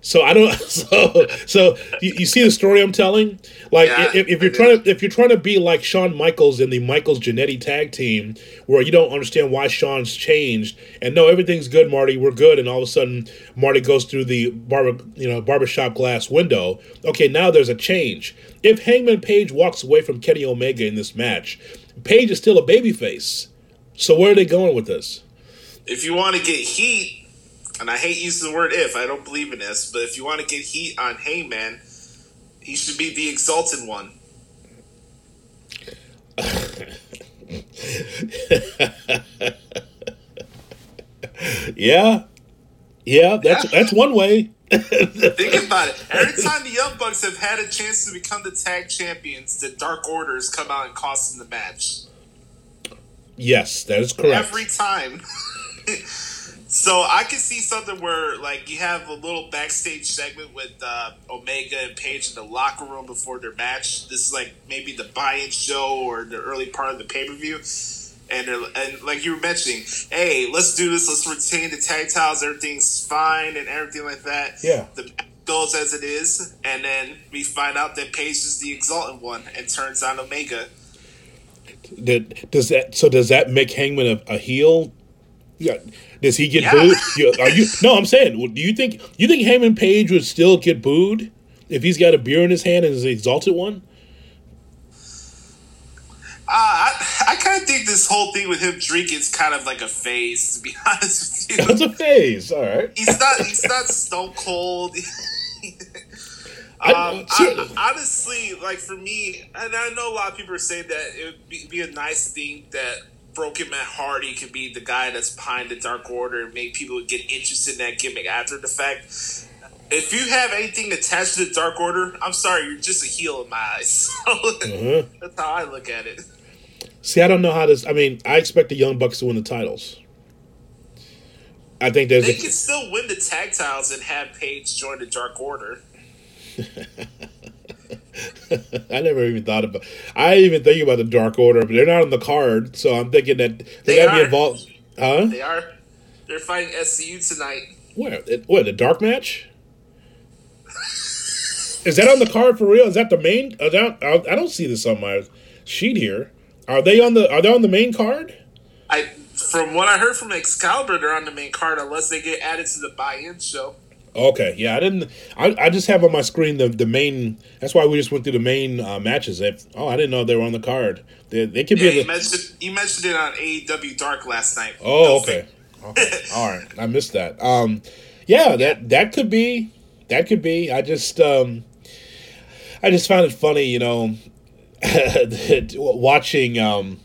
Speaker 1: So I don't. [LAUGHS] So so you, you see the story I'm telling. Like yeah, if, if, you're trying to if you're trying to be like Shawn Michaels in the Michaels Jannetty tag team, where you don't understand why Shawn's changed, and no, everything's good, Marty, we're good, and all of a sudden Marty goes through the barber you know barbershop glass window. Okay, now there's a change. If Hangman Page walks away from Kenny Omega in this match, Page is still a babyface. So where are they going with this?
Speaker 2: If you want to get heat, and I hate using the word if, I don't believe in this, but if you want to get heat on Hangman, he should be the exalted one. [LAUGHS]
Speaker 1: yeah. Yeah, that's yeah. that's one way.
Speaker 2: Think about it. Every time the Young Bucks have had a chance to become the tag champions, the Dark Orders come out and cost them the match.
Speaker 1: Yes, that is correct.
Speaker 2: Every time. [LAUGHS] So I could see something where like you have a little backstage segment with uh, Omega and Page in the locker room before their match. This is like maybe the buy-in show or the early part of the pay-per-view. And, and like you were mentioning, hey, let's do this. Let's retain the tag titles. Everything's fine and everything like that.
Speaker 1: Yeah.
Speaker 2: The goes as it is, and then we find out that Page is the exalted one and turns on Omega.
Speaker 1: Does that so? Does that make Hangman a, a heel yeah. Does he get yeah. booed? Are you? No, I'm saying. Do you think you think Hangman Page would still get booed if he's got a beer in his hand and is the exalted one?
Speaker 2: Uh, I, I kind of think this whole thing with him drinking is kind of like a phase. To be [LAUGHS] honest with
Speaker 1: you, it's a phase. All right.
Speaker 2: He's not. He's not stone cold. [LAUGHS] Um, I, honestly, like for me, and I know a lot of people are saying that it would be, be a nice thing that Broken Matt Hardy could be the guy that's behind the Dark Order and make people get interested in that gimmick after the fact. If you have anything attached to the Dark Order, I'm sorry, you're just a heel in my eyes. [LAUGHS] Mm-hmm. That's how I look at it.
Speaker 1: See, I don't know how this. I mean, I expect the Young Bucks to win the titles. I think there's.
Speaker 2: They a, can still win the tag titles and have Page join the Dark Order. [LAUGHS] [LAUGHS]
Speaker 1: I never even thought about. I even think about the Dark Order, but they're not on the card, so I'm thinking that they, they gotta be involved. Huh?
Speaker 2: They are. They're fighting SCU tonight.
Speaker 1: Where? What? The dark match? Is that on the card for real? Is that the main? Uh, uh, I don't see this on my sheet here. Are they on the? Are they on the main card?
Speaker 2: I, from what I heard from Excalibur, they're on the main card unless they get added to the buy-in show.
Speaker 1: Okay, yeah, I didn't. I, I just have on my screen the the main. That's why we just went through the main uh, matches. If, oh, I didn't know they were on the card. They, they could
Speaker 2: yeah,
Speaker 1: be.
Speaker 2: He, mentioned, he mentioned it on AEW Dark last night.
Speaker 1: Oh, okay. okay. [LAUGHS] All right, I missed that. Um, yeah, that that could be. That could be. I just um, I just found it funny, you know, [LAUGHS] watching um,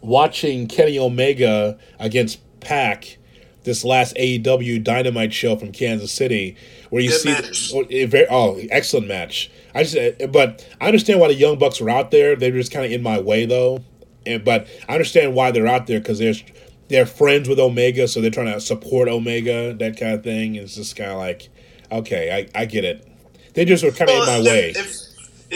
Speaker 1: watching Kenny Omega against Pac this last AEW Dynamite show from Kansas City, where you Good see oh, very, oh excellent match. I just uh, but I understand why the Young Bucks are out there. They're just kind of in my way though, and, but I understand why they're out there because there's they're friends with Omega, so they're trying to support Omega, that kind of thing. It's just kind of like, okay, I, I get it. They just were kind of well, in my way.
Speaker 2: If,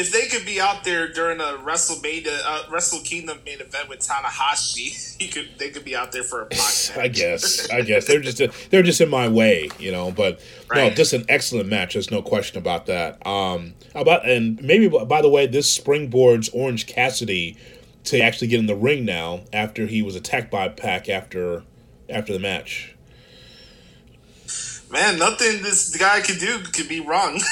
Speaker 2: if they could be out there during a WrestleMania, uh, Wrestle Kingdom main event with Tanahashi, [LAUGHS] he could they could be out there for a podcast. [LAUGHS]
Speaker 1: I guess, I guess they're just they're just in my way, you know. But right. no, just an excellent match. There's no question about that. Um, about and maybe by the way, this springboards Orange Cassidy to actually get in the ring now after he was attacked by Pac after after the match.
Speaker 2: Man, nothing this guy could do could be wrong. [LAUGHS]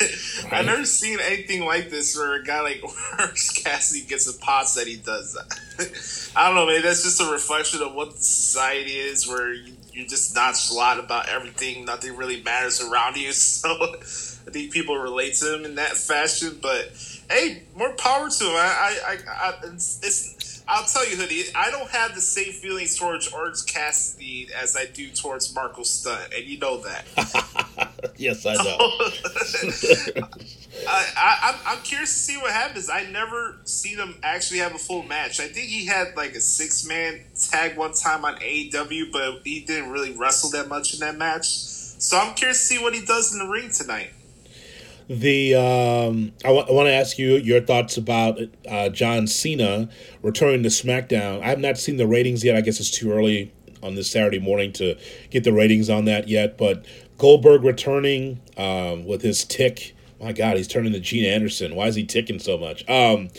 Speaker 2: [LAUGHS] I've never seen anything like this where a guy like [LAUGHS] Orange Cassidy gets a pots that he does that. [LAUGHS] I don't know, man. that's just a reflection of what the society is where you, you're just nonchalant about everything, nothing really matters around you. So I think people relate to him in that fashion. But hey, more power to him. I, I, I, I it's, it's I'll tell you, Hoodie, I don't have the same feelings towards Orange Cassidy as I do towards Marko Stunt, and you know that. [LAUGHS]
Speaker 1: yes, I know. [LAUGHS]
Speaker 2: I, I, am curious to see what happens. I never seen him actually have a full match. I think he had like a six man tag one time on AEW, but he didn't really wrestle that much in that match. So I'm curious to see what he does in the ring tonight.
Speaker 1: The um, I, w- I want to ask you your thoughts about uh, John Cena returning to SmackDown. I have not seen the ratings yet. I guess it's too early on this Saturday morning to get the ratings on that yet. But Goldberg returning um, with his tick. My God, he's turning to Gene Anderson. Why is he ticking so much? Um,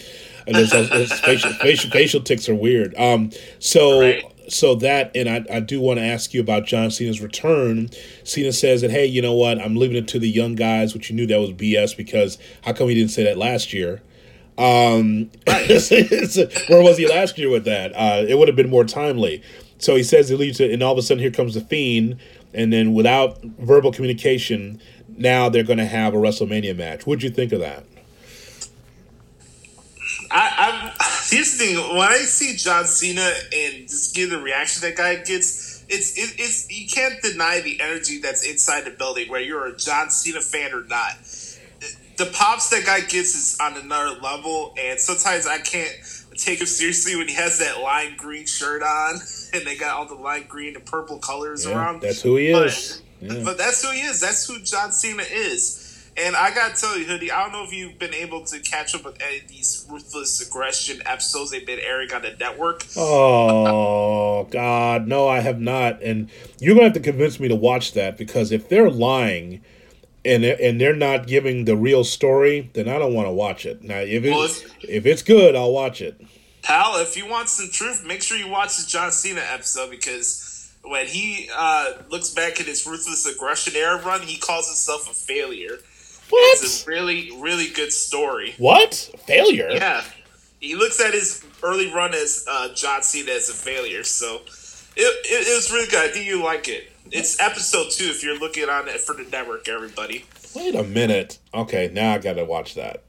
Speaker 1: and his, [LAUGHS] facial, facial, facial ticks are weird. Um, so right so that, and I, I do want to ask you about John Cena's return. Cena says that, hey, you know what? I'm leaving it to the young guys, which you knew that was BS because how come he didn't say that last year? Um, [LAUGHS] where was he last year with that? Uh, it would have been more timely. So he says he leaves it, and all of a sudden here comes the Fiend, and then without verbal communication, now they're going to have a WrestleMania match. What'd you think of that?
Speaker 2: I, I here's the thing: when I see John Cena and just give the reaction that guy gets, it's it, it's you can't deny the energy that's inside the building, whether you're a John Cena fan or not. The pops that guy gets is on another level, and sometimes I can't take him seriously when he has that lime green shirt on, [LAUGHS] and they got all the lime green and purple colors
Speaker 1: yeah,
Speaker 2: around.
Speaker 1: That's who he is.
Speaker 2: But, yeah. but that's who he is. That's who John Cena is. And I gotta tell you, Hoodie, I don't know if you've been able to catch up with any of these ruthless aggression episodes they've been airing on the network.
Speaker 1: Oh [LAUGHS] God, no, I have not. And you're gonna have to convince me to watch that because if they're lying and they're, and they're not giving the real story, then I don't want to watch it. Now, if it's well, if, if it's good, I'll watch it.
Speaker 2: Pal, if you want some truth, make sure you watch the John Cena episode because when he uh, looks back at his ruthless aggression era run, he calls himself a failure. What? It's a really, really good story.
Speaker 1: What? Failure?
Speaker 2: Yeah. He looks at his early run as uh, John Cena as a failure, so it, it, it was really good. I think you like it. It's episode two if you're looking on it for the network, everybody.
Speaker 1: Wait a minute. Okay, now I gotta watch that.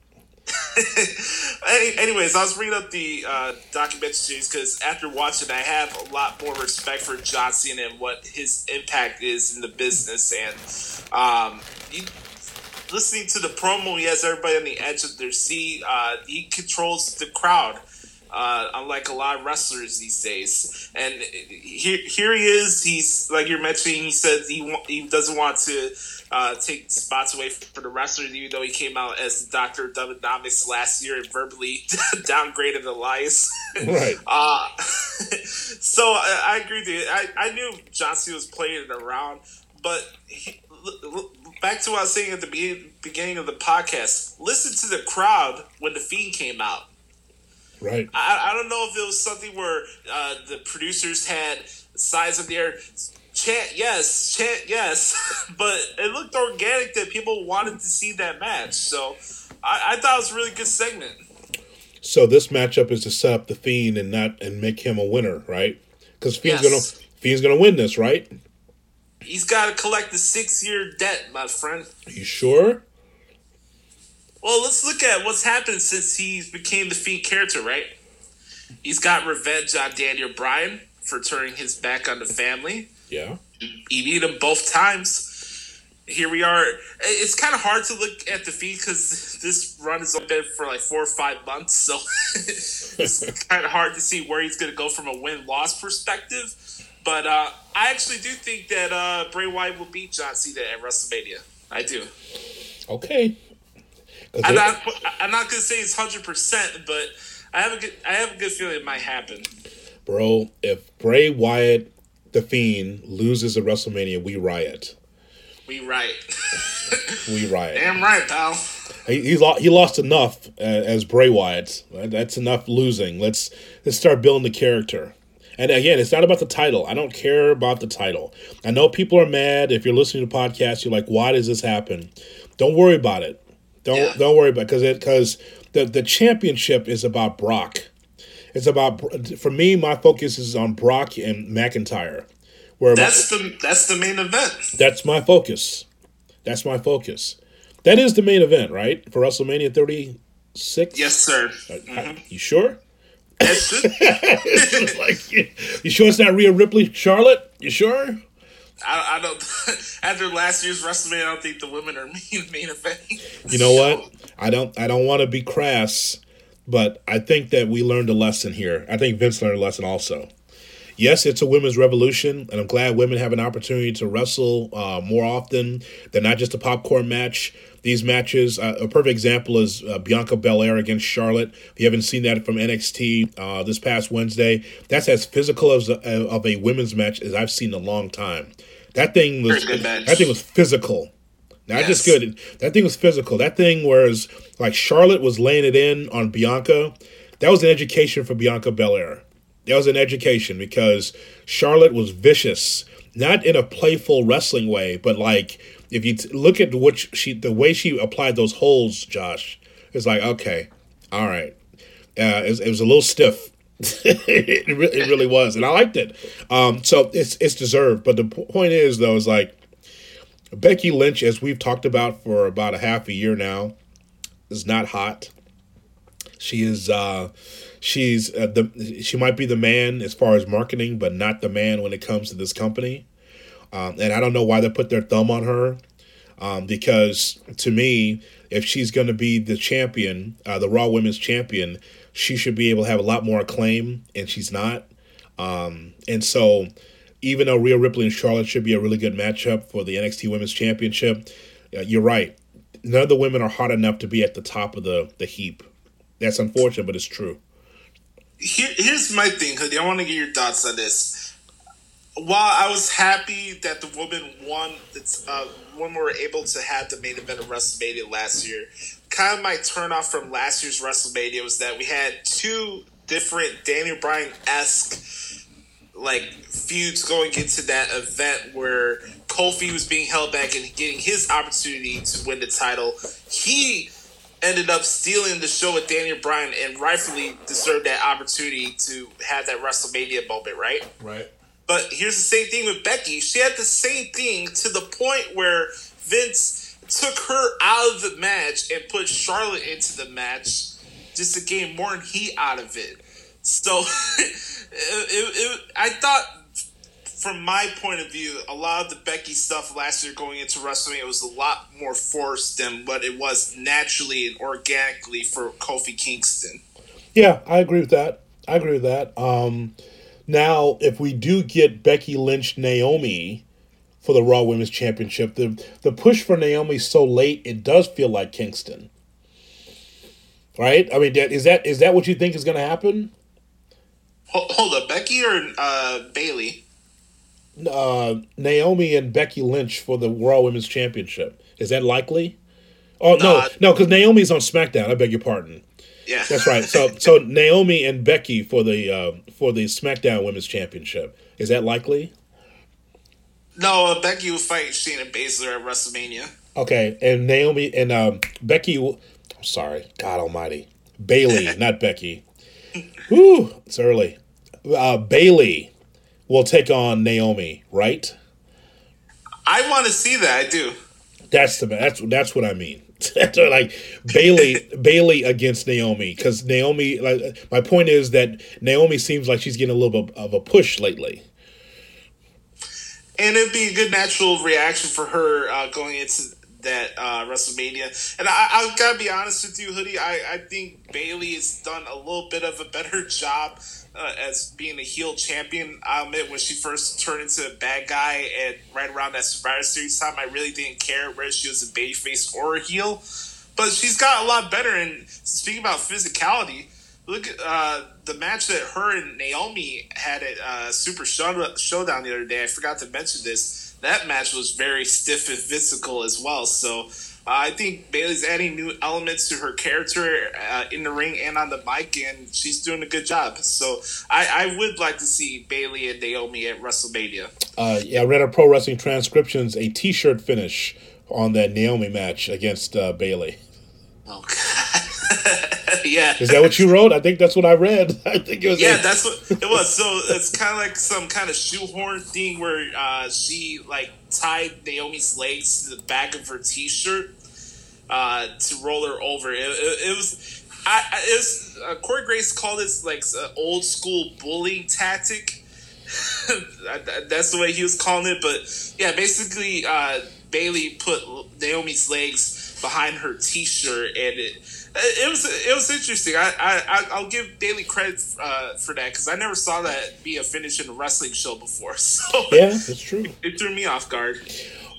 Speaker 1: [LAUGHS]
Speaker 2: anyways, I was reading up the uh, documentary series because after watching, I have a lot more respect for John Cena and what his impact is in the business. And um, he, listening to the promo, he has everybody on the edge of their seat. Uh, he controls the crowd. Uh, unlike a lot of wrestlers these days. And here, here he is. He's like you're mentioning. He says he he doesn't want to uh, take spots away for the wrestlers, even though he came out as the Doctor of last year and verbally [LAUGHS] downgraded Elias.
Speaker 1: Right. [LAUGHS]
Speaker 2: Uh, [LAUGHS] so I, I, agree with you. I, I knew John Cena was playing it around, but he, back to what I was saying at the beginning of the podcast. Listen to the crowd when the Fiend came out.
Speaker 1: Right.
Speaker 2: I, I don't know if it was something where uh, the producers had sides of the air chant yes, chant yes, [LAUGHS] but it looked organic that people wanted to see that match. So I, I thought it was a really good segment.
Speaker 1: So this matchup is to set up the Fiend and not and make him a winner, right? Because Fiend's yes. gonna Fiend's gonna win this, right?
Speaker 2: He's got to collect the six year debt, my friend.
Speaker 1: Are you sure?
Speaker 2: Well, let's look at what's happened since he became the Fiend character, right? He's got revenge on Daniel Bryan for turning his back on the family.
Speaker 1: Yeah.
Speaker 2: He beat him both times. Here we are. It's kind of hard to look at the Fiend because this run has been for like four or five months, so [LAUGHS] it's kind of hard to see where he's going to go from a win loss perspective. But uh, I actually do think that uh, Bray Wyatt will beat John Cena at WrestleMania. I do.
Speaker 1: Okay,
Speaker 2: I'm not. I'm not gonna say it's hundred percent, but I have a good. I have a good feeling it might happen.
Speaker 1: Bro, if Bray Wyatt, the Fiend, loses at WrestleMania, we riot.
Speaker 2: We riot. [LAUGHS]
Speaker 1: we riot.
Speaker 2: Damn right, pal.
Speaker 1: He he, he lost enough uh, as Bray Wyatt. That's enough losing. Let's let's start building the character. And again, it's not about the title. I don't care about the title. I know people are mad. If you're listening to podcasts, you're like, "Why does this happen?" Don't worry about it. Don't yeah. don't worry about because it because the the championship is about Brock. It's about for me. My focus is on Brock and McIntyre.
Speaker 2: Where that's my, the that's the main event.
Speaker 1: That's my focus. That's my focus. That is the main event, right? For WrestleMania 36?
Speaker 2: Yes, sir.
Speaker 1: Uh, mm-hmm. You sure? [LAUGHS] like, you, you sure it's not Rhea Ripley, Charlotte? You sure?
Speaker 2: I, I don't. [LAUGHS] after last year's WrestleMania, I don't think the women are [LAUGHS] main main event.
Speaker 1: You know what? I don't. I don't want to be crass, but I think that we learned a lesson here. I think Vince learned a lesson also. Yes, it's a women's revolution, and I'm glad women have an opportunity to wrestle uh, more often. They're not just a popcorn match. These matches, uh, a perfect example is uh, Bianca Belair against Charlotte. If you haven't seen that from NXT uh, this past Wednesday, that's as physical as a, of a women's match as I've seen in a long time. That thing was that thing was physical. Not yes. just good. That thing was physical. That thing was like Charlotte was laying it in on Bianca. That was an education for Bianca Belair. That was an education because Charlotte was vicious, not in a playful wrestling way, but like if you t- look at what she, the way she applied those holds, Josh, it's like okay, all right. Uh, it, was, it was a little stiff. [LAUGHS] it, really, it really was, and I liked it. Um, so it's it's deserved. But the point is, though, is like Becky Lynch, as we've talked about for about a half a year now, is not hot. She is. Uh, she's uh, the. She might be the man as far as marketing, but not the man when it comes to this company. Um, and I don't know why they put their thumb on her, um, because to me, if she's going to be the champion, uh, the Raw Women's Champion, she should be able to have a lot more acclaim, and she's not. Um, and so, even though Rhea Ripley and Charlotte should be a really good matchup for the NXT Women's Championship, uh, you're right. None of the women are hot enough to be at the top of the, the heap. That's unfortunate, but it's true.
Speaker 2: Here, here's my thing, Hoodie. I want to get your thoughts on this. While I was happy that the woman won, it's uh, when we were able to have the main event of WrestleMania last year, kind of my turnoff from last year's WrestleMania was that we had two different Daniel Bryan esque like feuds going into that event where Kofi was being held back and getting his opportunity to win the title. He ended up stealing the show with Daniel Bryan and rightfully deserved that opportunity to have that WrestleMania moment, right?
Speaker 1: Right.
Speaker 2: But here's the same thing with Becky. She had the same thing to the point where Vince took her out of the match and put Charlotte into the match just to gain more heat out of it. So [LAUGHS] it, it, it, I thought, from my point of view, a lot of the Becky stuff last year going into WrestleMania was a lot more forced than what it was naturally and organically for Kofi Kingston.
Speaker 1: Yeah, I agree with that. I agree with that. Um, now, if we do get Becky Lynch Naomi for the Raw Women's Championship, the the push for Naomi so late, it does feel like Kingston. Right? I mean, is that is that what you think is going to happen?
Speaker 2: Hold up, Becky or uh, Bayley?
Speaker 1: Uh, Naomi and Becky Lynch for the Raw Women's Championship. Is that likely? Oh no, no, because Naomi's on SmackDown. I beg your pardon.
Speaker 2: Yeah, [LAUGHS]
Speaker 1: that's right. So so Naomi and Becky for the uh, for the SmackDown Women's Championship. Is that likely?
Speaker 2: No, uh, Becky will fight Shayna Baszler at WrestleMania.
Speaker 1: Okay, and Naomi and um, Becky. Will, I'm sorry, God Almighty, Bayley, [LAUGHS] not Becky. Whew, it's early. Uh, Bayley will take on Naomi, right?
Speaker 2: I want to see that. I do.
Speaker 1: That's the that's that's what I mean. [LAUGHS] like Bayley [LAUGHS] Bayley against Naomi because Naomi like my point is that Naomi seems like she's getting a little bit of a push lately.
Speaker 2: And it'd be a good natural reaction for her uh, going into that uh, WrestleMania. And I, I gotta be honest with you, Hoodie. I, I think Bayley has done a little bit of a better [LAUGHS] job uh, as being a heel champion. I'll admit when she first turned into a bad guy and right around that Survivor Series time, I really didn't care whether she was a babyface or a heel. But she's got a lot better. And speaking about physicality, look at uh, the match that her and Naomi had at uh, Super Showdown the other day. I forgot to mention this. That match was very stiff and physical as well. So uh, I think Bayley's adding new elements to her character uh, in the ring and on the mic, and she's doing a good job. So I, I would like to see Bayley and Naomi at WrestleMania.
Speaker 1: Uh, yeah, I read a Pro Wrestling Transcriptions a T-shirt finish on that Naomi match against uh, Bayley.
Speaker 2: Oh God. [LAUGHS] yeah.
Speaker 1: Is that what you wrote? I think that's what I read. [LAUGHS] I think it was.
Speaker 2: Yeah, a- that's what it was. So it's kind of like some kind of shoehorn thing where uh, she like tied Naomi's legs to the back of her t-shirt uh, to roll her over. It, it, it was, I, it was, uh, Corey Graves called this like an old school bullying tactic. [LAUGHS] That's the way he was calling it. But yeah, basically, uh, Bayley put Naomi's legs behind her t-shirt, and it it was it was interesting. I I I'll give Bayley credit uh, for that because I never saw that be a finish in a wrestling show before. [LAUGHS] So
Speaker 1: yeah, that's true.
Speaker 2: It threw me off guard.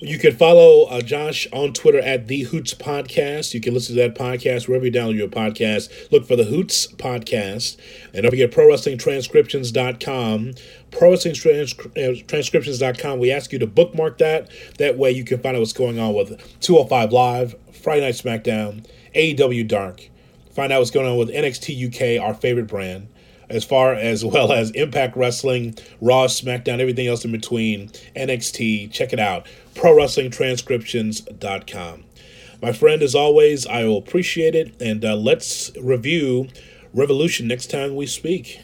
Speaker 1: You can follow uh, Josh on Twitter at the Hoots Podcast. You can listen to that podcast wherever you download your podcast. Look for the Hoots Podcast. And don't forget ProWrestlingTranscriptions.com. ProWrestlingTranscriptions.com. We ask you to bookmark that. That way you can find out what's going on with 205 Live, Friday Night SmackDown, AEW Dark. Find out what's going on with NXT UK, our favorite brand as far as well as Impact Wrestling, Raw, SmackDown, everything else in between, NXT. Check it out. ProWrestlingTranscriptions.com. My friend, as always, I will appreciate it. And uh, let's review Revolution next time we speak.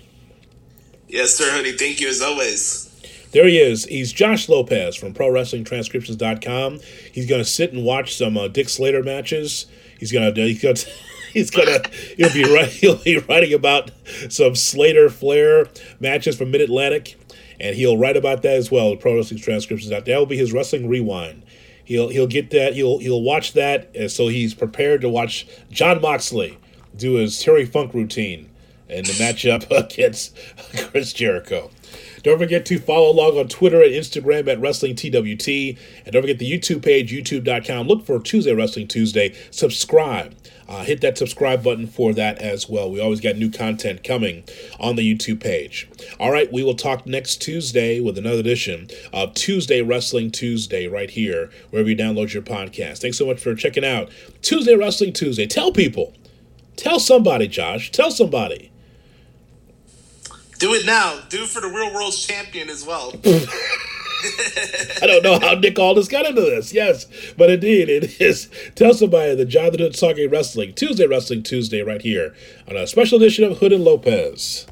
Speaker 2: Yes, sir, honey. Thank you as always.
Speaker 1: There he is. He's Josh Lopez from ProWrestlingTranscriptions.com. He's going to sit and watch some uh, Dick Slater matches. He's going to. He's going [LAUGHS] to [LAUGHS] he's gonna he'll be right [LAUGHS] he'll be writing about some Slater Flair matches from Mid Atlantic, and he'll write about that as well. Pro Wrestling transcriptions out. That will be his wrestling rewind. He'll he'll get that. He'll he'll watch that, and so he's prepared to watch Jon Moxley do his Terry Funk routine in the matchup [LAUGHS] against Chris Jericho. Don't forget to follow along on Twitter and Instagram at Wrestling TWT. And don't forget the YouTube page, youtube.com. Look for Tuesday Wrestling Tuesday. Subscribe. Uh, hit that subscribe button for that as well. We always got new content coming on the YouTube page. All right, we will talk next Tuesday with another edition of Tuesday Wrestling Tuesday right here, wherever you download your podcast. Thanks so much for checking out Tuesday Wrestling Tuesday. Tell people. Tell somebody, Josh. Tell somebody.
Speaker 2: Do it now. Do it for the real world champion as well. [LAUGHS]
Speaker 1: I don't know how Nick Aldis got into this. Yes, but indeed, it is. Tell somebody the John the Jonathan talking wrestling Tuesday, Wrestling Tuesday, right here on a special edition of Hood and Lopez.